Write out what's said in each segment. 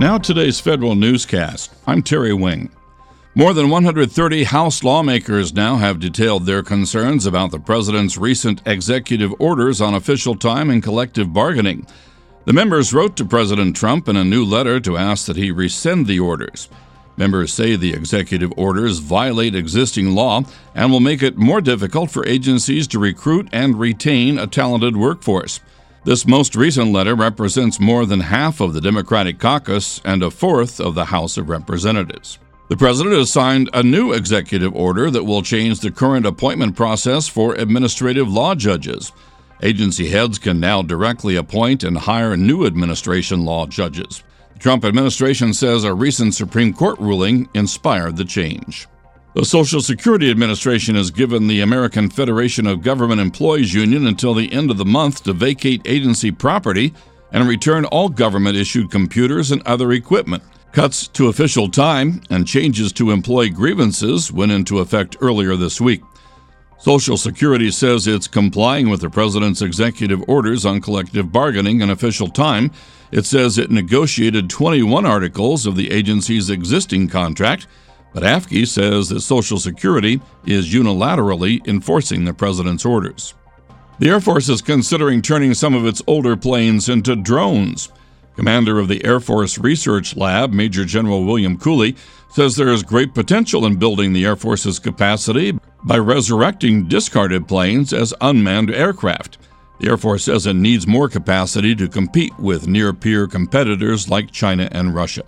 Now, today's federal newscast. I'm Terry Wing. More than 130 House lawmakers now have detailed their concerns about the president's recent executive orders on official time and collective bargaining. The members wrote to President Trump in a new letter to ask that he rescind the orders. Members say the executive orders violate existing law and will make it more difficult for agencies to recruit and retain a talented workforce. This most recent letter represents more than half of the Democratic caucus and a fourth of the House of Representatives. The president has signed a new executive order that will change the current appointment process for administrative law judges. Agency heads can now directly appoint and hire new administration law judges. The Trump administration says a recent Supreme Court ruling inspired the change. The Social Security Administration has given the American Federation of Government Employees Union until the end of the month to vacate agency property and return all government issued computers and other equipment. Cuts to official time and changes to employee grievances went into effect earlier this week. Social Security says it's complying with the president's executive orders on collective bargaining and official time. It says it negotiated 21 articles of the agency's existing contract, but AFSCME says that Social Security is unilaterally enforcing the president's orders. The Air Force is considering turning some of its older planes into drones. Commander of the Air Force Research Lab, Major General William Cooley, says there is great potential in building the Air Force's capacity by resurrecting discarded planes as unmanned aircraft. The Air Force says it needs more capacity to compete with near peer competitors like China and Russia.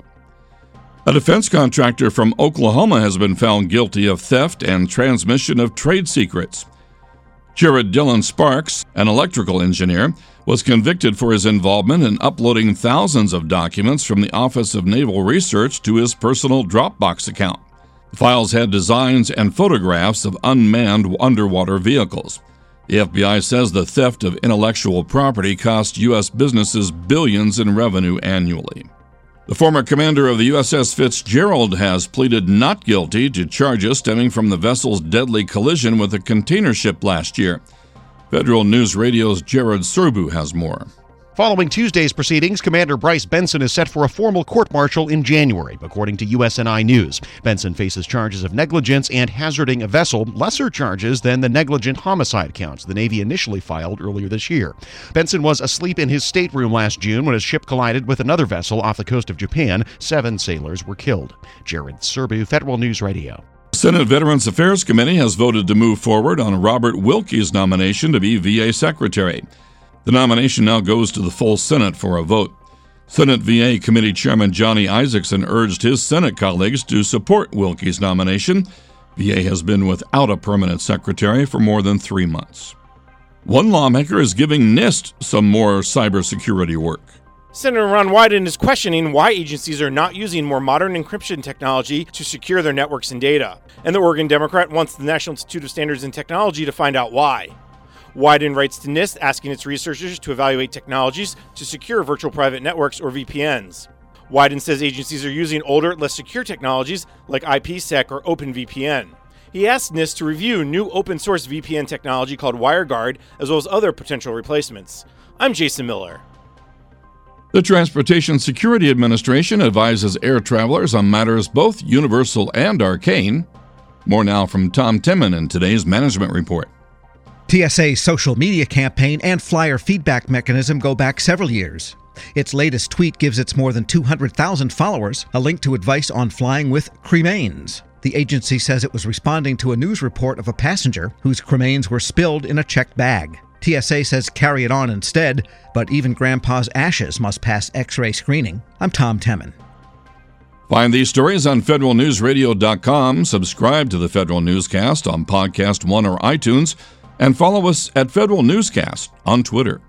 A defense contractor from Oklahoma has been found guilty of theft and transmission of trade secrets. Jared Dylan Sparks, an electrical engineer, was convicted for his involvement in uploading thousands of documents from the Office of Naval Research to his personal Dropbox account. The files had designs and photographs of unmanned underwater vehicles. The FBI says the theft of intellectual property cost U.S. businesses billions in revenue annually. The former commander of the USS Fitzgerald has pleaded not guilty to charges stemming from the vessel's deadly collision with a container ship last year. Federal News Radio's Jared Serbu has more. Following Tuesday's proceedings, Commander Bryce Benson is set for a formal court martial in January, according to USNI News. Benson faces charges of negligence and hazarding a vessel, lesser charges than the negligent homicide counts the Navy initially filed earlier this year. Benson was asleep in his stateroom last June when his ship collided with another vessel off the coast of Japan. Seven sailors were killed. Jared Serbu, Federal News Radio. Senate Veterans Affairs Committee has voted to move forward on Robert Wilkie's nomination to be VA Secretary. The nomination now goes to the full Senate for a vote. Senate VA Committee Chairman Johnny Isakson urged his Senate colleagues to support Wilkie's nomination. VA has been without a permanent secretary for more than three months. One lawmaker is giving NIST some more cybersecurity work. Senator Ron Wyden is questioning why agencies are not using more modern encryption technology to secure their networks and data. And the Oregon Democrat wants the National Institute of Standards and Technology to find out why. Wyden writes to NIST asking its researchers to evaluate technologies to secure virtual private networks or VPNs. Wyden says agencies are using older, less secure technologies like IPsec or OpenVPN. He asked NIST to review new open source VPN technology called WireGuard, as well as other potential replacements. I'm Jason Miller. The Transportation Security Administration advises air travelers on matters both universal and arcane. More now from Tom Temin in today's management report. TSA's social media campaign and flyer feedback mechanism go back several years. Its latest tweet gives its more than 200,000 followers a link to advice on flying with cremains. The agency says it was responding to a news report of a passenger whose cremains were spilled in a checked bag. TSA says carry it on instead, but even Grandpa's ashes must pass x ray screening. I'm Tom Temin. Find these stories on federalnewsradio.com, subscribe to the Federal Newscast on Podcast One or iTunes, and follow us at Federal Newscast on Twitter.